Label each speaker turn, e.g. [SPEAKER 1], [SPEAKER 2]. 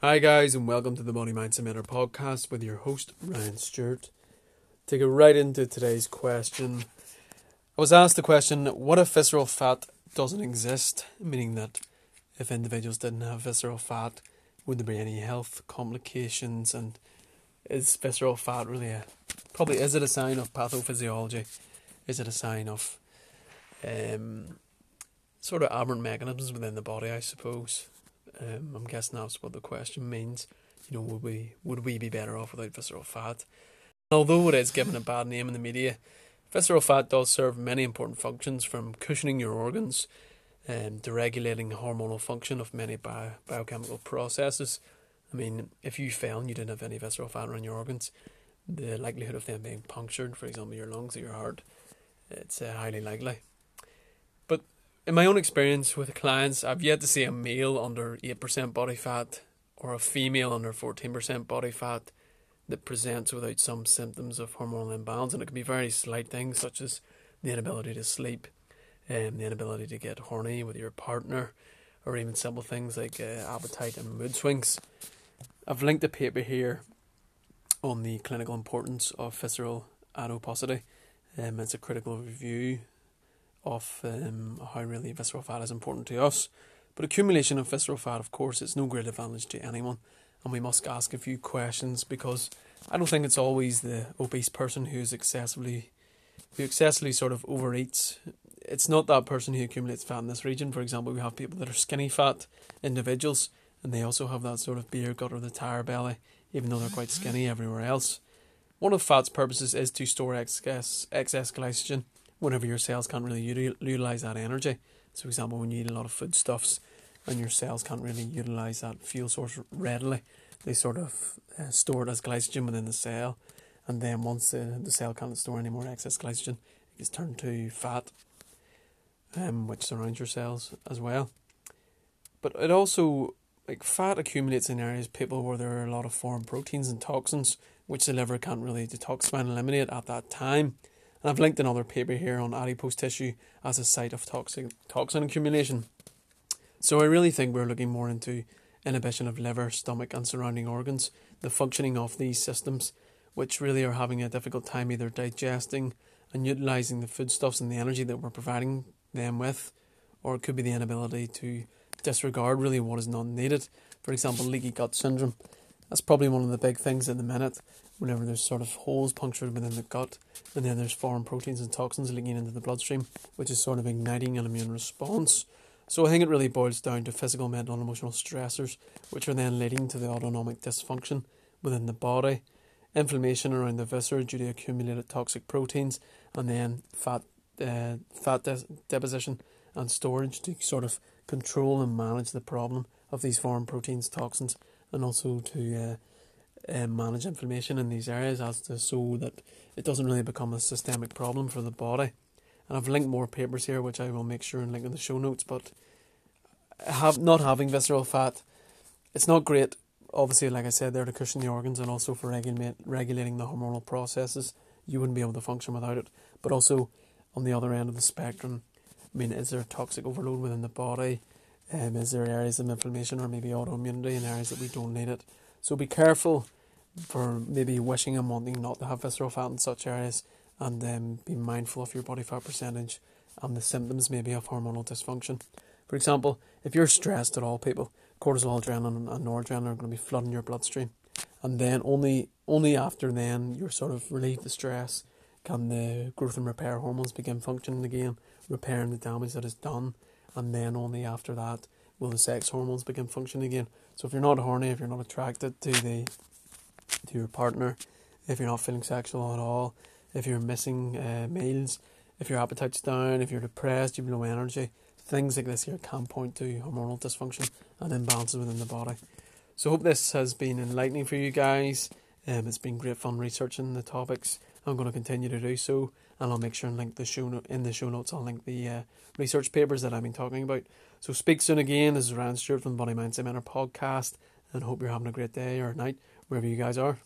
[SPEAKER 1] Hi, guys, and welcome to the Body Mindset Mentor podcast with your host, Ryan Stewart. To get right into today's question, I was asked the question what if visceral fat doesn't exist? Meaning that if individuals didn't have visceral fat, would there be any health complications? And is visceral fat really a probably is it a sign of pathophysiology? Is it a sign of um, sort of aberrant mechanisms within the body? I suppose. Um, I'm guessing that's what the question means. You know, would we would we be better off without visceral fat? Although it is given a bad name in the media, visceral fat does serve many important functions, from cushioning your organs, um, to regulating hormonal function of many bio- biochemical processes. I mean, if you fell and you didn't have any visceral fat around your organs, the likelihood of them being punctured, for example, your lungs or your heart, it's uh, highly likely in my own experience with clients, I've yet to see a male under 8% body fat or a female under 14% body fat that presents without some symptoms of hormonal imbalance. And it can be very slight things such as the inability to sleep, um, the inability to get horny with your partner, or even simple things like uh, appetite and mood swings. I've linked a paper here on the clinical importance of visceral adiposity. Um, it's a critical review of um, how really visceral fat is important to us. But accumulation of visceral fat, of course, is no great advantage to anyone, and we must ask a few questions because I don't think it's always the obese person who's excessively, who excessively sort of overeats. It's not that person who accumulates fat in this region. For example, we have people that are skinny fat individuals, and they also have that sort of beer gut or the tire belly, even though they're quite skinny everywhere else. One of fat's purposes is to store excess excess glycogen whenever your cells can't really utilize that energy. So, for example, when you eat a lot of foodstuffs and your cells can't really utilize that fuel source readily, they sort of uh, store it as glycogen within the cell. And then once the, the cell can't store any more excess glycogen, it gets turned to fat, um, which surrounds your cells as well. But it also, like fat accumulates in areas, people where there are a lot of foreign proteins and toxins, which the liver can't really detoxify and eliminate at that time. And I've linked another paper here on adipose tissue as a site of toxic toxin accumulation. So I really think we're looking more into inhibition of liver, stomach, and surrounding organs, the functioning of these systems, which really are having a difficult time either digesting and utilizing the foodstuffs and the energy that we're providing them with, or it could be the inability to disregard really what is not needed. For example, leaky gut syndrome. That's probably one of the big things at the minute whenever there's sort of holes punctured within the gut, and then there's foreign proteins and toxins leaking into the bloodstream, which is sort of igniting an immune response. So I think it really boils down to physical, mental, and emotional stressors, which are then leading to the autonomic dysfunction within the body, inflammation around the viscera due to accumulated toxic proteins, and then fat uh, fat de- deposition and storage to sort of control and manage the problem of these foreign proteins, toxins, and also to uh, um, manage inflammation in these areas as to so that it doesn't really become a systemic problem for the body. And I've linked more papers here, which I will make sure and link in the show notes. But have not having visceral fat, it's not great. Obviously, like I said, there to cushion the organs and also for regulate, regulating the hormonal processes. You wouldn't be able to function without it. But also, on the other end of the spectrum, I mean, is there a toxic overload within the body? Um, is there areas of inflammation or maybe autoimmunity in areas that we don't need it? So be careful for maybe wishing and wanting not to have visceral fat in such areas and then be mindful of your body fat percentage and the symptoms maybe of hormonal dysfunction. For example, if you're stressed at all, people, cortisol, adrenaline, and noradrenaline are going to be flooding your bloodstream, and then only only after then you're sort of relieved the stress can the growth and repair hormones begin functioning again, repairing the damage that is done, and then only after that will the sex hormones begin functioning again. So if you're not horny, if you're not attracted to the to your partner, if you're not feeling sexual at all, if you're missing uh, meals, if your appetite's down, if you're depressed, you've low energy, things like this here can point to hormonal dysfunction and imbalances within the body. So, hope this has been enlightening for you guys. Um, it's been great fun researching the topics. I'm going to continue to do so, and I'll make sure and link the show no- in the show notes. I'll link the uh, research papers that I've been talking about. So, speak soon again. This is Ryan Stewart from the Body Mindset Mentor podcast, and hope you're having a great day or night wherever you guys are.